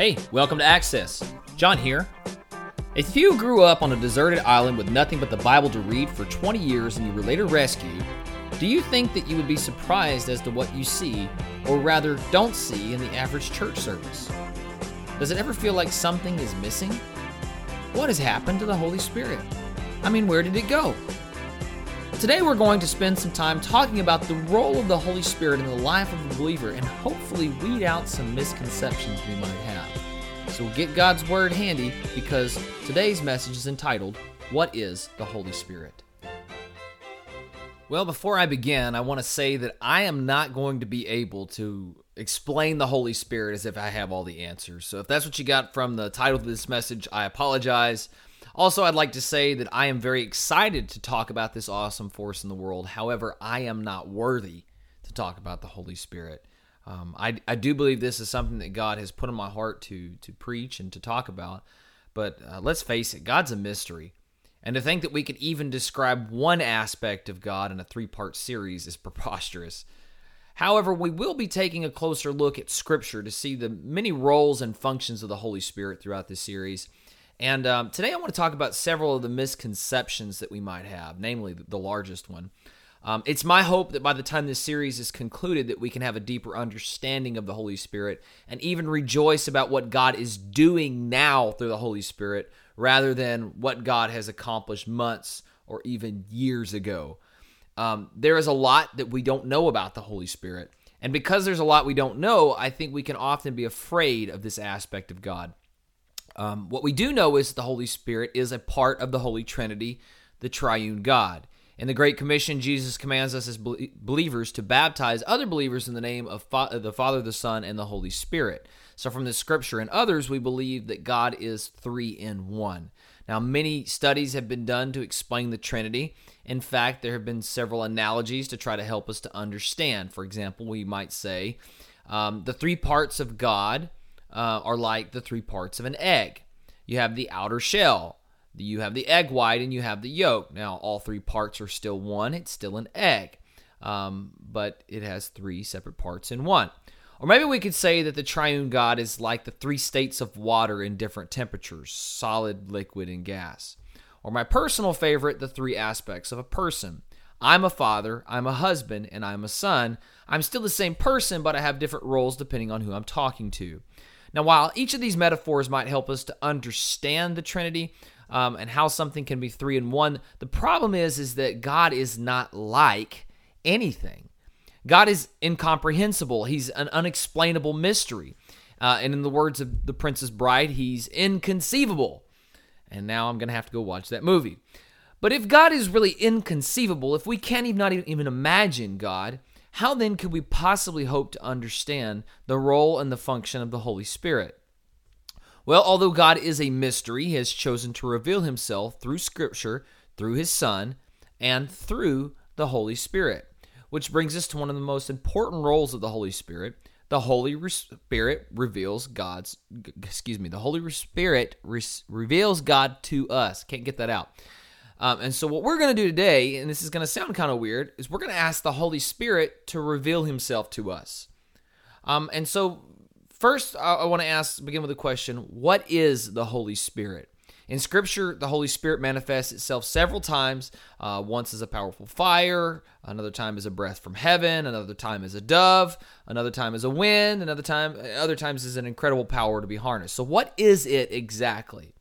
Hey, welcome to Access. John here. If you grew up on a deserted island with nothing but the Bible to read for 20 years and you were later rescued, do you think that you would be surprised as to what you see, or rather don't see, in the average church service? Does it ever feel like something is missing? What has happened to the Holy Spirit? I mean, where did it go? Today, we're going to spend some time talking about the role of the Holy Spirit in the life of the believer and hopefully weed out some misconceptions we might have. So, get God's Word handy because today's message is entitled, What is the Holy Spirit? Well, before I begin, I want to say that I am not going to be able to explain the Holy Spirit as if I have all the answers. So, if that's what you got from the title of this message, I apologize. Also, I'd like to say that I am very excited to talk about this awesome force in the world. However, I am not worthy to talk about the Holy Spirit. Um, I, I do believe this is something that God has put in my heart to to preach and to talk about. But uh, let's face it, God's a mystery. And to think that we could even describe one aspect of God in a three part series is preposterous. However, we will be taking a closer look at Scripture to see the many roles and functions of the Holy Spirit throughout this series. And um, today I want to talk about several of the misconceptions that we might have, namely the largest one. Um, it's my hope that by the time this series is concluded, that we can have a deeper understanding of the Holy Spirit and even rejoice about what God is doing now through the Holy Spirit, rather than what God has accomplished months or even years ago. Um, there is a lot that we don't know about the Holy Spirit, and because there's a lot we don't know, I think we can often be afraid of this aspect of God. Um, what we do know is that the Holy Spirit is a part of the Holy Trinity, the triune God. In the Great Commission, Jesus commands us as believers to baptize other believers in the name of the Father, the Son, and the Holy Spirit. So, from the scripture and others, we believe that God is three in one. Now, many studies have been done to explain the Trinity. In fact, there have been several analogies to try to help us to understand. For example, we might say um, the three parts of God uh, are like the three parts of an egg. You have the outer shell, you have the egg white, and you have the yolk. Now, all three parts are still one, it's still an egg, um, but it has three separate parts in one. Or maybe we could say that the triune God is like the three states of water in different temperatures solid, liquid, and gas. Or my personal favorite, the three aspects of a person. I'm a father, I'm a husband, and I'm a son. I'm still the same person, but I have different roles depending on who I'm talking to. Now, while each of these metaphors might help us to understand the Trinity um, and how something can be three in one, the problem is is that God is not like anything. God is incomprehensible. He's an unexplainable mystery. Uh, and in the words of the Princess Bride, he's inconceivable. And now I'm going to have to go watch that movie. But if God is really inconceivable, if we can't even not even imagine God, how then could we possibly hope to understand the role and the function of the Holy Spirit? Well, although God is a mystery, He has chosen to reveal Himself through Scripture, through His Son, and through the Holy Spirit. Which brings us to one of the most important roles of the Holy Spirit. The Holy Spirit reveals God's, excuse me, the Holy Spirit reveals God to us. Can't get that out. Um, and so, what we're going to do today, and this is going to sound kind of weird, is we're going to ask the Holy Spirit to reveal Himself to us. Um, and so, first, I, I want to ask, begin with a question: What is the Holy Spirit? In Scripture, the Holy Spirit manifests itself several times. Uh, once as a powerful fire, another time as a breath from heaven, another time as a dove, another time as a wind, another time, other times as an incredible power to be harnessed. So, what is it exactly?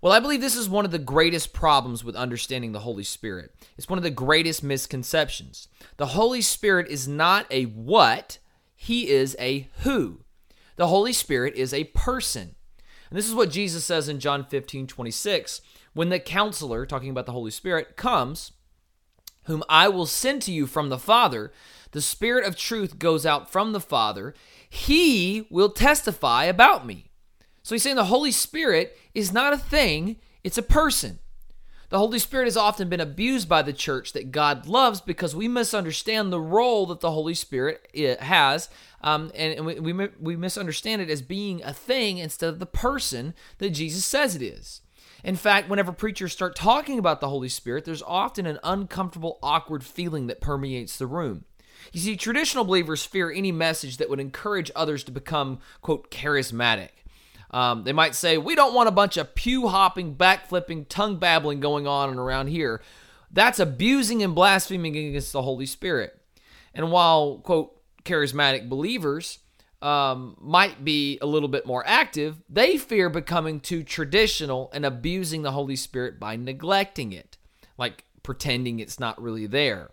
Well, I believe this is one of the greatest problems with understanding the Holy Spirit. It's one of the greatest misconceptions. The Holy Spirit is not a what, he is a who. The Holy Spirit is a person. And this is what Jesus says in John 15 26. When the counselor, talking about the Holy Spirit, comes, whom I will send to you from the Father, the Spirit of truth goes out from the Father. He will testify about me. So he's saying the Holy Spirit is not a thing, it's a person. The Holy Spirit has often been abused by the church that God loves because we misunderstand the role that the Holy Spirit eh, has, um, and, we, we, we misunderstand it as being a thing instead of the person that Jesus says it is. In fact, whenever preachers start talking about the Holy Spirit, there's often an uncomfortable, awkward feeling that permeates the room. You see, traditional believers fear any message that would encourage others to become, quote, charismatic Um, they might say, We don't want a bunch of pew hopping, backflipping, tongue babbling going on and around here. That's abusing and blaspheming against the Holy Spirit. And while, quote, charismatic believers um, might be a little bit more active, they fear becoming too traditional and abusing the Holy Spirit by neglecting it, like pretending it's not really there.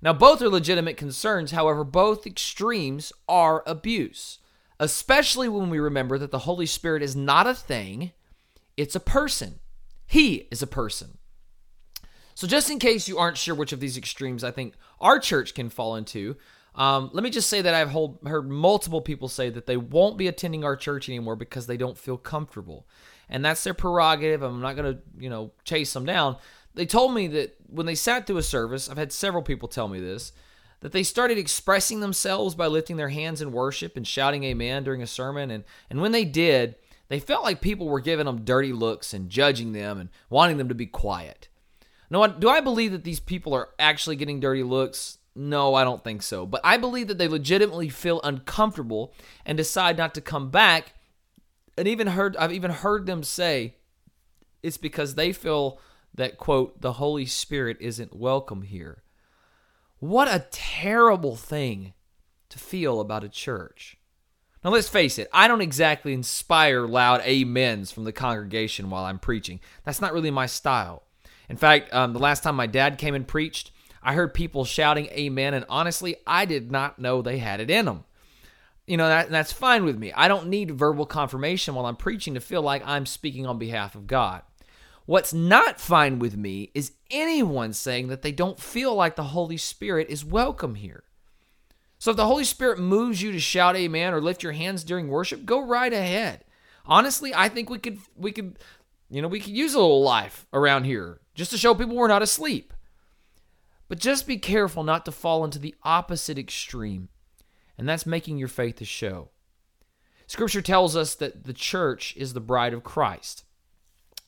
Now, both are legitimate concerns, however, both extremes are abuse, especially when we remember that the Holy Spirit is not a thing, it's a person. He is a person. So, just in case you aren't sure which of these extremes I think our church can fall into, um, let me just say that I've hold, heard multiple people say that they won't be attending our church anymore because they don't feel comfortable, and that's their prerogative. I'm not going to, you know, chase them down. They told me that when they sat through a service, I've had several people tell me this, that they started expressing themselves by lifting their hands in worship and shouting amen during a sermon, and and when they did, they felt like people were giving them dirty looks and judging them and wanting them to be quiet. Now, do I believe that these people are actually getting dirty looks? No, I don't think so. But I believe that they legitimately feel uncomfortable and decide not to come back. And even heard I've even heard them say it's because they feel that quote the Holy Spirit isn't welcome here. What a terrible thing to feel about a church. Now let's face it, I don't exactly inspire loud amens from the congregation while I'm preaching. That's not really my style. In fact, um, the last time my dad came and preached, I heard people shouting amen, and honestly, I did not know they had it in them. You know, that, that's fine with me. I don't need verbal confirmation while I'm preaching to feel like I'm speaking on behalf of God. What's not fine with me is anyone saying that they don't feel like the Holy Spirit is welcome here. So if the Holy Spirit moves you to shout amen or lift your hands during worship, go right ahead. Honestly, I think we could we could you know, we could use a little life around here just to show people we're not asleep. But just be careful not to fall into the opposite extreme, and that's making your faith a show. Scripture tells us that the church is the bride of Christ.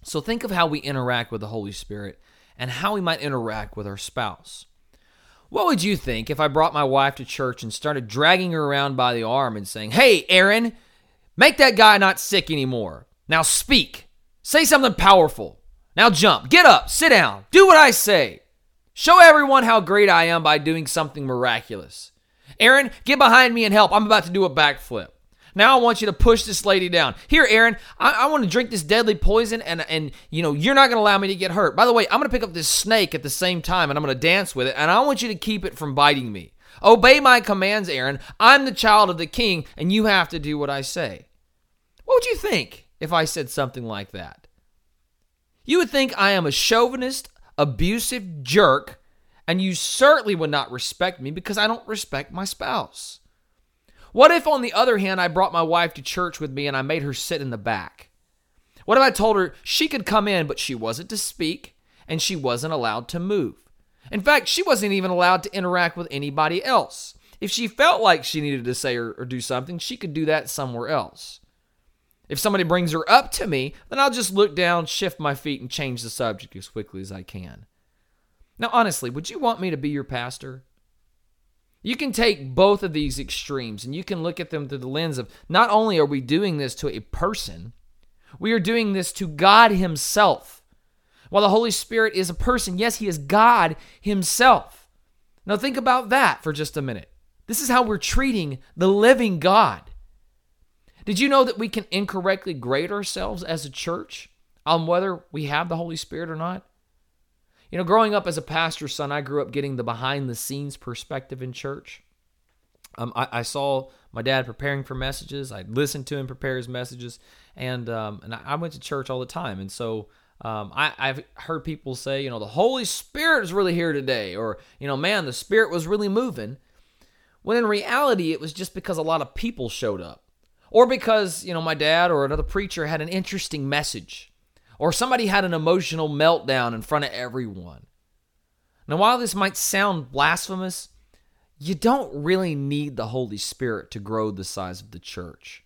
So think of how we interact with the Holy Spirit and how we might interact with our spouse. What would you think if I brought my wife to church and started dragging her around by the arm and saying, Hey, Erin, make that guy not sick anymore. Now speak. Say something powerful. Now jump. Get up. Sit down. Do what I say. Show everyone how great I am by doing something miraculous. Erin, get behind me and help. I'm about to do a backflip. Now I want you to push this lady down. Here, Erin, I, I want to drink this deadly poison, and and you know you're not going to allow me to get hurt. By the way, I'm going to pick up this snake at the same time, and I'm going to dance with it, and I want you to keep it from biting me. Obey my commands, Erin. I'm the child of the king, and you have to do what I say. What would you think if I said something like that? You would think I am a chauvinist, abusive jerk, and you certainly would not respect me because I don't respect my spouse. What if, on the other hand, I brought my wife to church with me and I made her sit in the back? What if I told her she could come in, but she wasn't to speak and she wasn't allowed to move? In fact, she wasn't even allowed to interact with anybody else. If she felt like she needed to say or, or do something, she could do that somewhere else. If somebody brings her up to me, then I'll just look down, shift my feet, and change the subject as quickly as I can. Now, honestly, would you want me to be your pastor? You can take both of these extremes and you can look at them through the lens of not only are we doing this to a person, we are doing this to God Himself. While the Holy Spirit is a person, yes, He is God Himself. Now, think about that for just a minute. This is how we're treating the living God. Did you know that we can incorrectly grade ourselves as a church on whether we have the Holy Spirit or not? You know, growing up as a pastor's son, I grew up getting the behind the scenes perspective in church. Um, I, I, saw my dad preparing for messages. I listened to him prepare his messages, and um, and I went to church all the time. And so um, I, I've heard people say, you know, the Holy Spirit is really here today, or you know, man, the Spirit was really moving. When in reality, it was just because a lot of people showed up or because, you know, my dad or another preacher had an interesting message, or somebody had an emotional meltdown in front of everyone. Now, while this might sound blasphemous, you don't really need the Holy Spirit to grow the size of the church.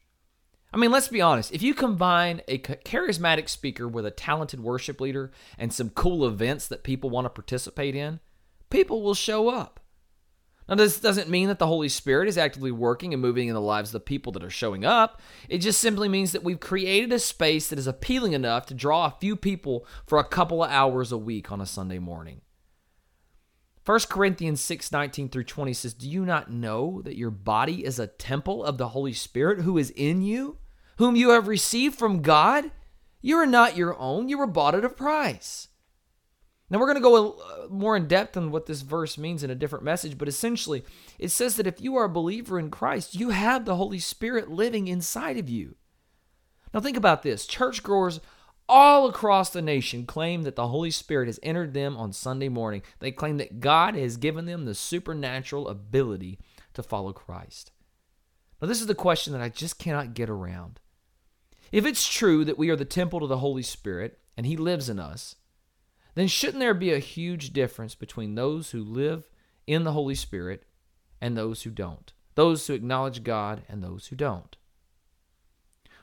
I mean, let's be honest. If you combine a charismatic speaker with a talented worship leader and some cool events that people want to participate in, people will show up. Now, this doesn't mean that the Holy Spirit is actively working and moving in the lives of the people that are showing up. It just simply means that we've created a space that is appealing enough to draw a few people for a couple of hours a week on a Sunday morning. 1 Corinthians 6 19 through 20 says, Do you not know that your body is a temple of the Holy Spirit who is in you, whom you have received from God? You are not your own, you were bought at a price. Now, we're going to go uh, more in depth on what this verse means in a different message, but essentially, it says that if you are a believer in Christ, you have the Holy Spirit living inside of you. Now, think about this churchgoers all across the nation claim that the Holy Spirit has entered them on Sunday morning. They claim that God has given them the supernatural ability to follow Christ. Now, this is the question that I just cannot get around. If it's true that we are the temple to the Holy Spirit and He lives in us, then shouldn't there be a huge difference between those who live in the Holy Spirit and those who don't? Those who acknowledge God and those who don't?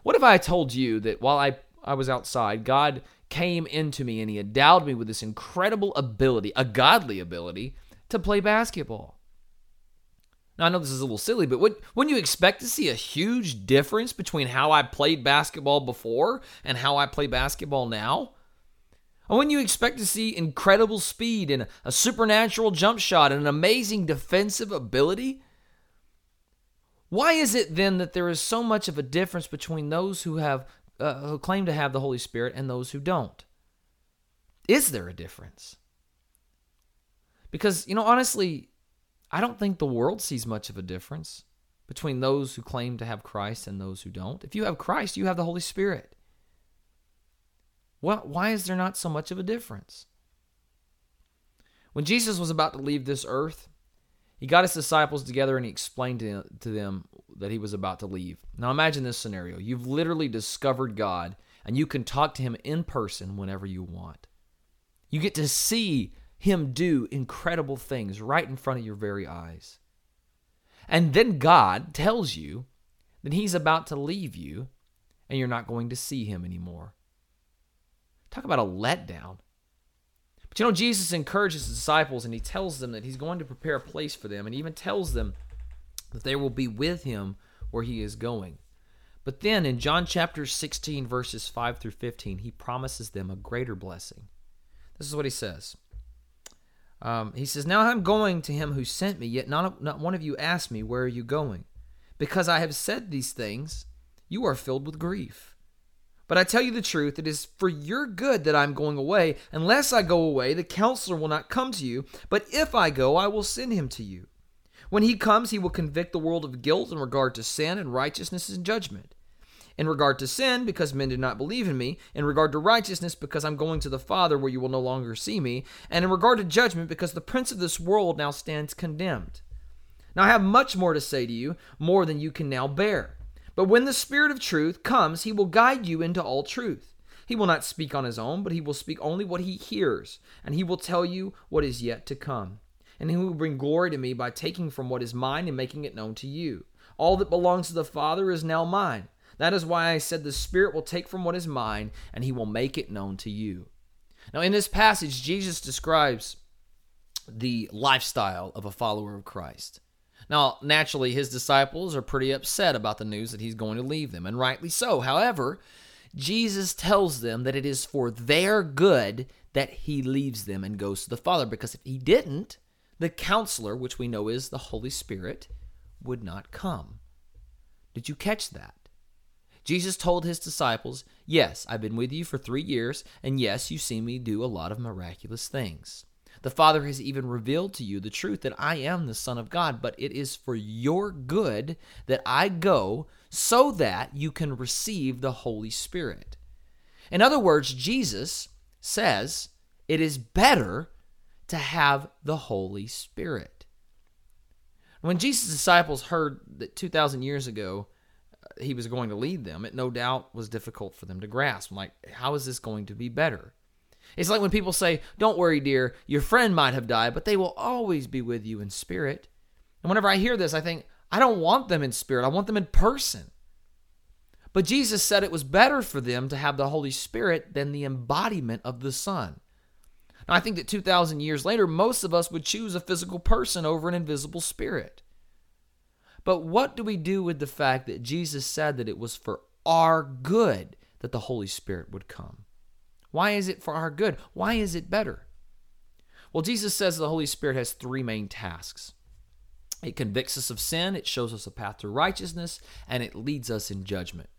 What if I told you that while I, I was outside, God came into me and He endowed me with this incredible ability, a godly ability, to play basketball? Now, I know this is a little silly, but would, wouldn't you expect to see a huge difference between how I played basketball before and how I play basketball now? And when you expect to see incredible speed and a supernatural jump shot and an amazing defensive ability, why is it then that there is so much of a difference between those who have uh, who claim to have the Holy Spirit and those who don't? Is there a difference? Because, you know, honestly, I don't think the world sees much of a difference between those who claim to have Christ and those who don't. If you have Christ, you have the Holy Spirit. Well, why is there not so much of a difference? When Jesus was about to leave this earth, he got his disciples together and he explained to them that he was about to leave. Now imagine this scenario. You've literally discovered God and you can talk to him in person whenever you want. You get to see him do incredible things right in front of your very eyes. And then God tells you that he's about to leave you and you're not going to see him anymore. Talk about a letdown. But you know, Jesus encourages his disciples and he tells them that he's going to prepare a place for them and even tells them that they will be with him where he is going. But then in John chapter 16, verses 5 through 15, he promises them a greater blessing. This is what he says. Um, he says, Now I'm going to him who sent me, yet not, not one of you asked me, Where are you going? Because I have said these things, you are filled with grief. But I tell you the truth, it is for your good that I'm going away. Unless I go away, the counselor will not come to you. But if I go, I will send him to you. When he comes, he will convict the world of guilt in regard to sin and righteousness and judgment. In regard to sin, because men did not believe in me. In regard to righteousness, because I'm going to the Father where you will no longer see me. And in regard to judgment, because the prince of this world now stands condemned. Now I have much more to say to you, more than you can now bear. But when the Spirit of truth comes, he will guide you into all truth. He will not speak on his own, but he will speak only what he hears, and he will tell you what is yet to come. And he will bring glory to me by taking from what is mine and making it known to you. All that belongs to the Father is now mine. That is why I said the Spirit will take from what is mine, and he will make it known to you. Now, in this passage, Jesus describes the lifestyle of a follower of Christ. Now, naturally, his disciples are pretty upset about the news that he's going to leave them, and rightly so. However, Jesus tells them that it is for their good that he leaves them and goes to the Father, because if he didn't, the counselor, which we know is the Holy Spirit, would not come. Did you catch that? Jesus told his disciples, Yes, I've been with you for three years, and yes, you see me do a lot of miraculous things. The Father has even revealed to you the truth that I am the Son of God, but it is for your good that I go so that you can receive the Holy Spirit. In other words, Jesus says it is better to have the Holy Spirit. When Jesus' disciples heard that 2,000 years ago uh, he was going to lead them, it no doubt was difficult for them to grasp. Like, how is this going to be better? It's like when people say, Don't worry, dear, your friend might have died, but they will always be with you in spirit. And whenever I hear this, I think, I don't want them in spirit, I want them in person. But Jesus said it was better for them to have the Holy Spirit than the embodiment of the Son. Now, I think that 2,000 years later, most of us would choose a physical person over an invisible spirit. But what do we do with the fact that Jesus said that it was for our good that the Holy Spirit would come? Why is it for our good? Why is it better? Well, Jesus says the Holy Spirit has three main tasks it convicts us of sin, it shows us a path to righteousness, and it leads us in judgment.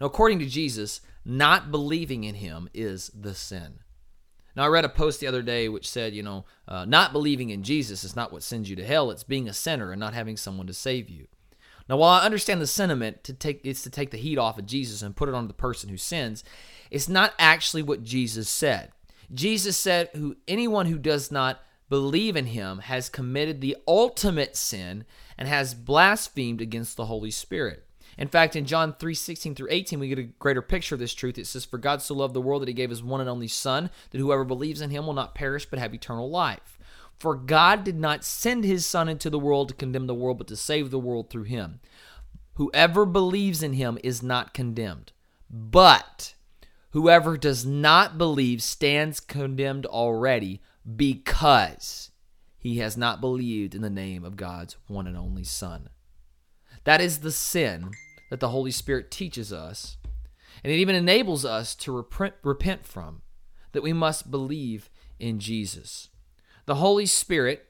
Now, according to Jesus, not believing in Him is the sin. Now, I read a post the other day which said, you know, uh, not believing in Jesus is not what sends you to hell. It's being a sinner and not having someone to save you. Now, while I understand the sentiment to take it's to take the heat off of Jesus and put it on the person who sins, it's not actually what Jesus said. Jesus said, "Who anyone who does not believe in him has committed the ultimate sin and has blasphemed against the Holy Spirit." In fact, in John 3 16 through 18, we get a greater picture of this truth. It says, For God so loved the world that he gave his one and only Son, that whoever believes in him will not perish but have eternal life. For God did not send his Son into the world to condemn the world, but to save the world through him. Whoever believes in him is not condemned. But whoever does not believe stands condemned already because he has not believed in the name of God's one and only Son. That is the sin that the Holy Spirit teaches us, and it even enables us to repent, from, that we must believe in Jesus. The Holy Spirit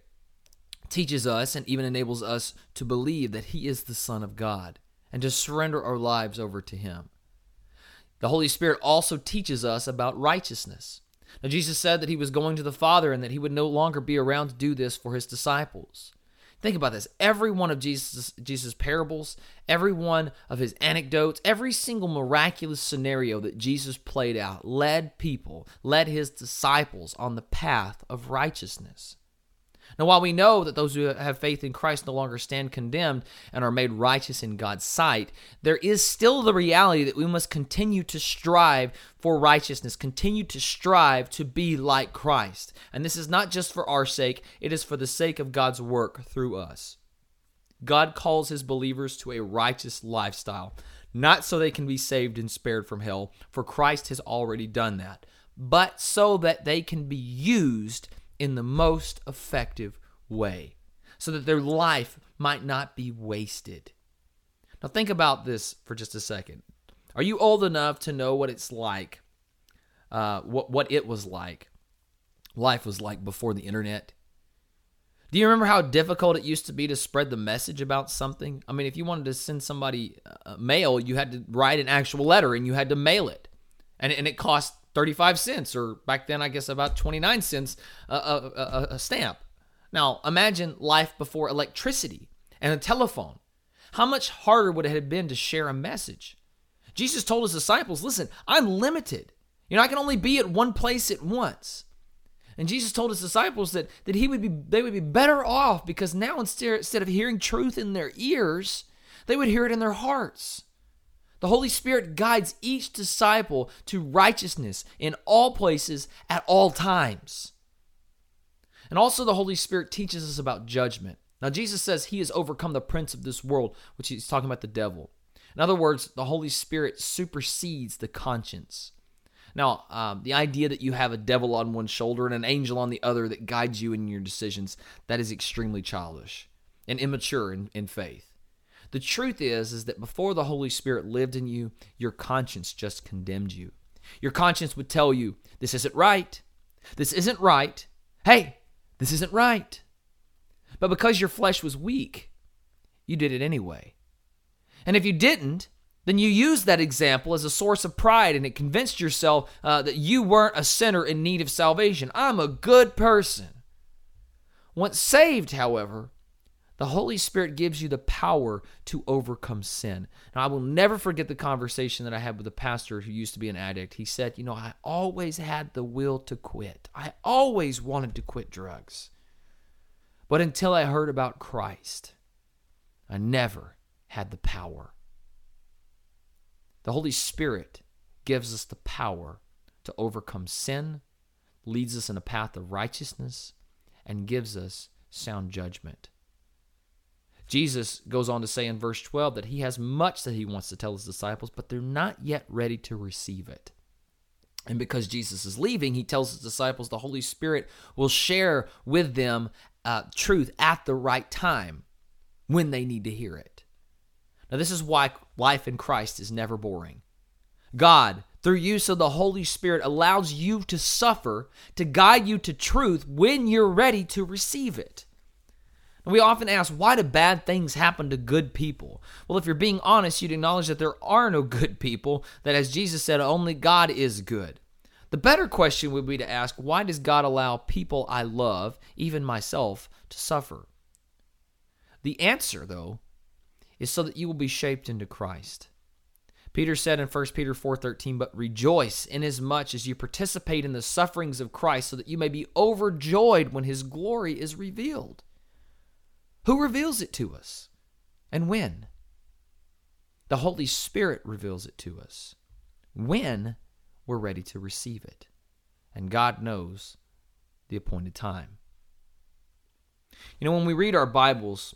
teaches us and even enables us to believe that He is the Son of God and to surrender our lives over to Him. The Holy Spirit also teaches us about righteousness. Now, Jesus said that He was going to the Father and that He would no longer be around to do this for His disciples. Think about this. Every one of Jesus' Jesus' parables, every one of his anecdotes, every single miraculous scenario that Jesus played out led people, led his disciples on the path of righteousness. Now, while we know that those who have faith in Christ no longer stand condemned and are made righteous in God's sight, there is still the reality that we must continue to strive for righteousness, continue to strive to be like Christ. And this is not just for our sake, it is for the sake of God's work through us. God calls his believers to a righteous lifestyle, not so they can be saved and spared from hell, for Christ has already done that, but so that they can be used in the most effective way so that their life might not be wasted. Now, think about this for just a second. Are you old enough to know what it's like, uh, what, what it was like, life was like before the internet? Do you remember how difficult it used to be to spread the message about something? I mean, if you wanted to send somebody uh, mail, you had to write an actual letter and you had to mail it. And, and it cost 35 cents, or back then, I guess about 29 cents a, a, a, a stamp. Now, imagine life before electricity and a telephone. How much harder would it have been to share a message? Jesus told his disciples, Listen, I'm limited. You know, I can only be at one place at once. And Jesus told his disciples that, that he would be they would be better off because now instead, instead of hearing truth in their ears, they would hear it in their hearts. The Holy Spirit guides each disciple to righteousness in all places at all times. And also, the Holy Spirit teaches us about judgment. Now, Jesus says he has overcome the prince of this world, which he's talking about the devil. In other words, the Holy Spirit supersedes the conscience. Now, um, the idea that you have a devil on one shoulder and an angel on the other that guides you in your decisions, that is extremely childish and immature in, in faith. The truth is is that before the Holy Spirit lived in you, your conscience just condemned you. Your conscience would tell you, this isn't right. This isn't right. Hey, this isn't right. But because your flesh was weak, you did it anyway. And if you didn't, then you used that example as a source of pride and it convinced yourself uh, that you weren't a sinner in need of salvation. I'm a good person. Once saved, however, the Holy Spirit gives you the power to overcome sin. Now, I will never forget the conversation that I had with a pastor who used to be an addict. He said, You know, I always had the will to quit, I always wanted to quit drugs. But until I heard about Christ, I never had the power. The Holy Spirit gives us the power to overcome sin, leads us in a path of righteousness, and gives us sound judgment. Jesus goes on to say in verse 12 that he has much that he wants to tell his disciples, but they're not yet ready to receive it. And because Jesus is leaving, he tells his disciples the Holy Spirit will share with them uh, truth at the right time when they need to hear it. Now, this is why life in Christ is never boring. God, through use of the Holy Spirit, allows you to suffer to guide you to truth when you're ready to receive it. And we often ask, why do bad things happen to good people? Well, if you're being honest, you'd acknowledge that there are no good people, that as Jesus said, only God is good. The better question would be to ask, why does God allow people I love, even myself, to suffer? The answer, though, is so that you will be shaped into Christ. Peter said in 1 Peter 4:13, "But rejoice inasmuch as you participate in the sufferings of Christ, so that you may be overjoyed when his glory is revealed." Who reveals it to us? And when? The Holy Spirit reveals it to us. When we're ready to receive it. And God knows the appointed time. You know, when we read our Bibles,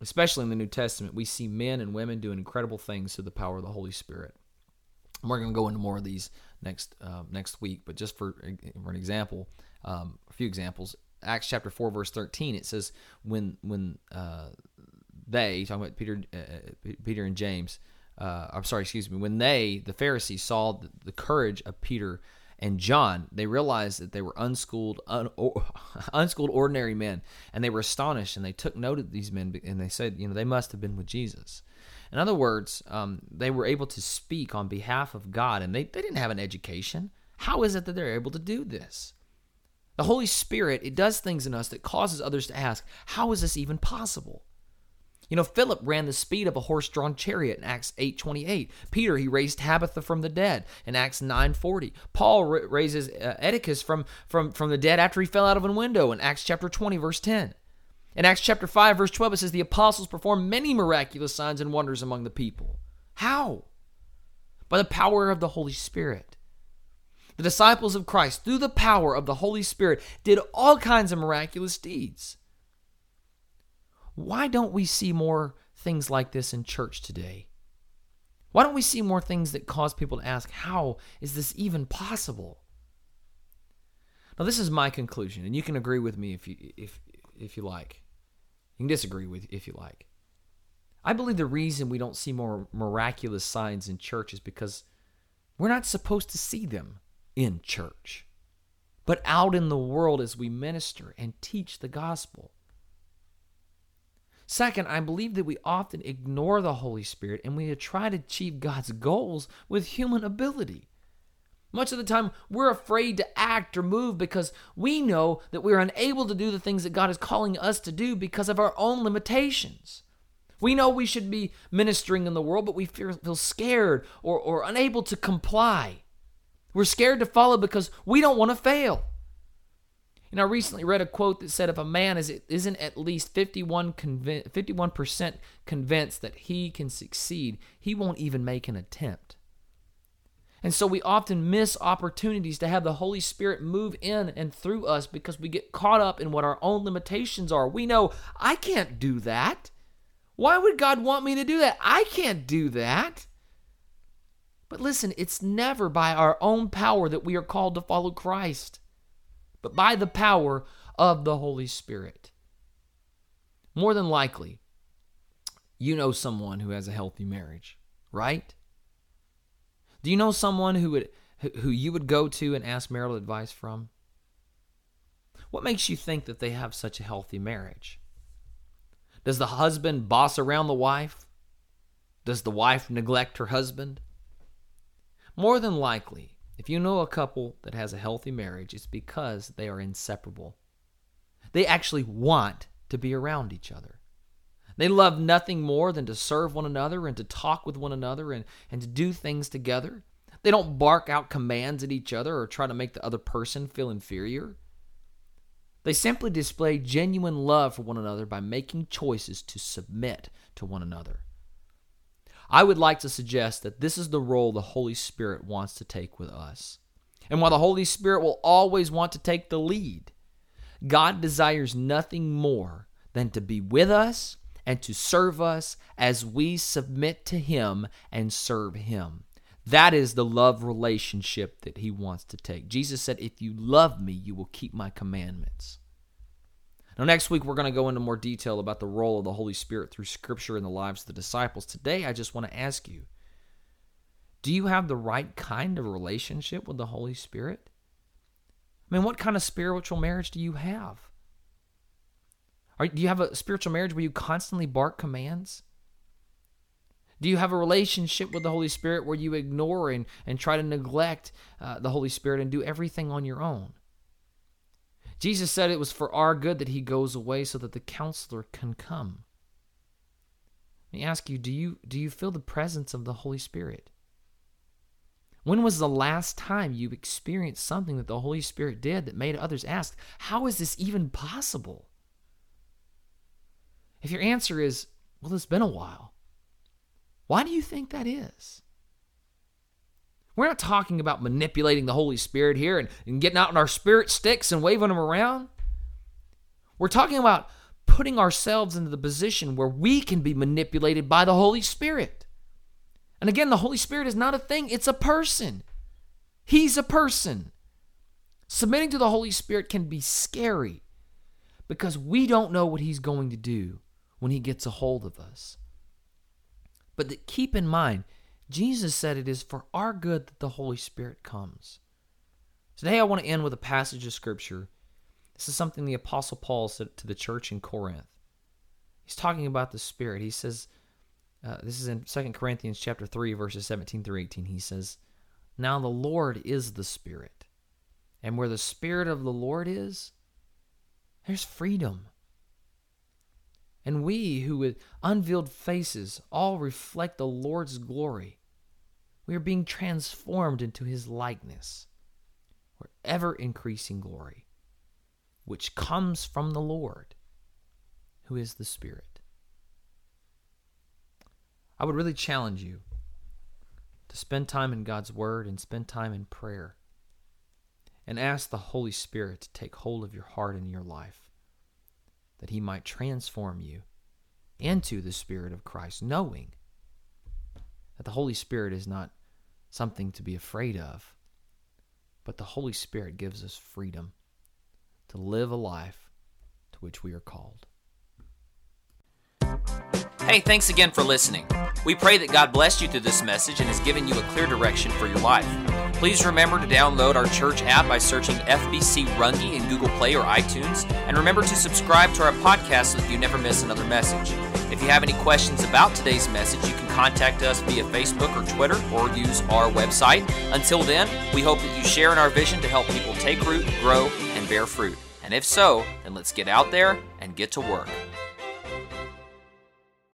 especially in the New Testament, we see men and women doing incredible things through the power of the Holy Spirit. And we're going to go into more of these next uh, next week, but just for for an example, um, a few examples. Acts chapter four, verse thirteen, it says when when uh, they talking about Peter uh, uh Peter and James. Uh, I'm sorry, excuse me. When they, the Pharisees, saw the, the courage of Peter and John, they realized that they were unschooled, un, or, unschooled ordinary men, and they were astonished, and they took note of these men, and they said, you know, they must have been with Jesus. In other words, um, they were able to speak on behalf of God, and they, they didn't have an education. How is it that they're able to do this? The Holy Spirit, it does things in us that causes others to ask, how is this even possible? You know, Philip ran the speed of a horse-drawn chariot in Acts 8:28. Peter, he raised Tabitha from the dead in Acts 9:40. Paul raises uh, from, from, from the dead after he fell out of a window in Acts chapter 20 verse 10. In Acts chapter 5 verse 12 it says the apostles performed many miraculous signs and wonders among the people. How? By the power of the Holy Spirit. The disciples of Christ, through the power of the Holy Spirit, did all kinds of miraculous deeds. Why don't we see more things like this in church today? Why don't we see more things that cause people to ask, how is this even possible? Now, this is my conclusion, and you can agree with me if you if if you like. You can disagree with if you like. I believe the reason we don't see more miraculous signs in church is because we're not supposed to see them in church, but out in the world as we minister and teach the gospel. Second, I believe that we often ignore the Holy Spirit and we try to achieve God's goals with human ability. Much of the time, we're afraid to act or move because we know that we're unable to do the things that God is calling us to do because of our own limitations. We know we should be ministering in the world, but we feel, scared or, or unable to comply. We're scared to follow because we don't want to fail. And I recently read a quote that said if a man is, isn't at least 51 conv- 51% convinced that he can succeed, he won't even make an attempt. And so we often miss opportunities to have the Holy Spirit move in and through us because we get caught up in what our own limitations are. We know, I can't do that. Why would God want me to do that? I can't do that. But listen, it's never by our own power that we are called to follow Christ but by the power of the Holy Spirit. More than likely, you know someone who has a healthy marriage, right? Do you know someone who would who you would go to and ask marital advice from? What makes you think that they have such a healthy marriage? Does the husband boss around the wife? Does the wife neglect her husband? More than likely, if you know a couple that has a healthy marriage, it's because they are inseparable. They actually want to be around each other. They love nothing more than to serve one another and to talk with one another and, and to do things together. They don't bark out commands at each other or try to make the other person feel inferior. They simply display genuine love for one another by making choices to submit to one another. I would like to suggest that this is the role the Holy Spirit wants to take with us. And while the Holy Spirit will always want to take the lead, God desires nothing more than to be with us and to serve us as we submit to Him and serve Him. That is the love relationship that he wants to take. Jesus said, If you love me, you will keep my commandments. Now, next week, we're going to go into more detail about the role of the Holy Spirit through Scripture in the lives of the disciples. Today, I just want to ask you do you have the right kind of relationship with the Holy Spirit? I mean, what kind of spiritual marriage do you have? Are, do you have a spiritual marriage where you constantly bark commands? Do you have a relationship with the Holy Spirit where you ignore and, and try to neglect uh, the Holy Spirit and do everything on your own? Jesus said it was for our good that he goes away so that the counselor can come. Let me ask you, do you do you feel the presence of the Holy Spirit? When was the last time you experienced something that the Holy Spirit did that made others ask, How is this even possible? If your answer is, Well, it's been a while, why do you think that is? We're not talking about manipulating the Holy Spirit here and, and getting out on our spirit sticks and waving them around. We're talking about putting ourselves into the position where we can be manipulated by the Holy Spirit. And again, the Holy Spirit is not a thing, it's a person. He's a person. Submitting to the Holy Spirit can be scary because we don't know what He's going to do when He gets a hold of us. But keep in mind, Jesus said it is for our good that the Holy Spirit comes. Today, I want to end with a passage of Scripture. This is something the Apostle Paul said to the church in Corinth. He's talking about the Spirit. He says, uh, this is in 2 Corinthians chapter 3 verses 17 through 18. He says, "Now the Lord is the Spirit, and where the Spirit of the Lord is, there's freedom." And we who with unveiled faces all reflect the Lord's glory, we are being transformed into his likeness, or ever increasing glory, which comes from the Lord, who is the Spirit. I would really challenge you to spend time in God's Word and spend time in prayer and ask the Holy Spirit to take hold of your heart and your life that He might transform you into the Spirit of Christ, knowing that the Holy Spirit is not something to be afraid of, but the Holy Spirit gives us freedom to live a life to which we are called. Hey, thanks again for listening. We pray that God blessed you through this message and has given you a clear direction for your life. Please remember to download our church app by searching FBC Runge in Google Play or iTunes, and remember to subscribe to our podcast so that you never miss another message. If you have any questions about today's message, you can contact us via Facebook or Twitter or use our website. Until then, we hope that you share in our vision to help people take root, grow, and bear fruit. And if so, then let's get out there and get to work.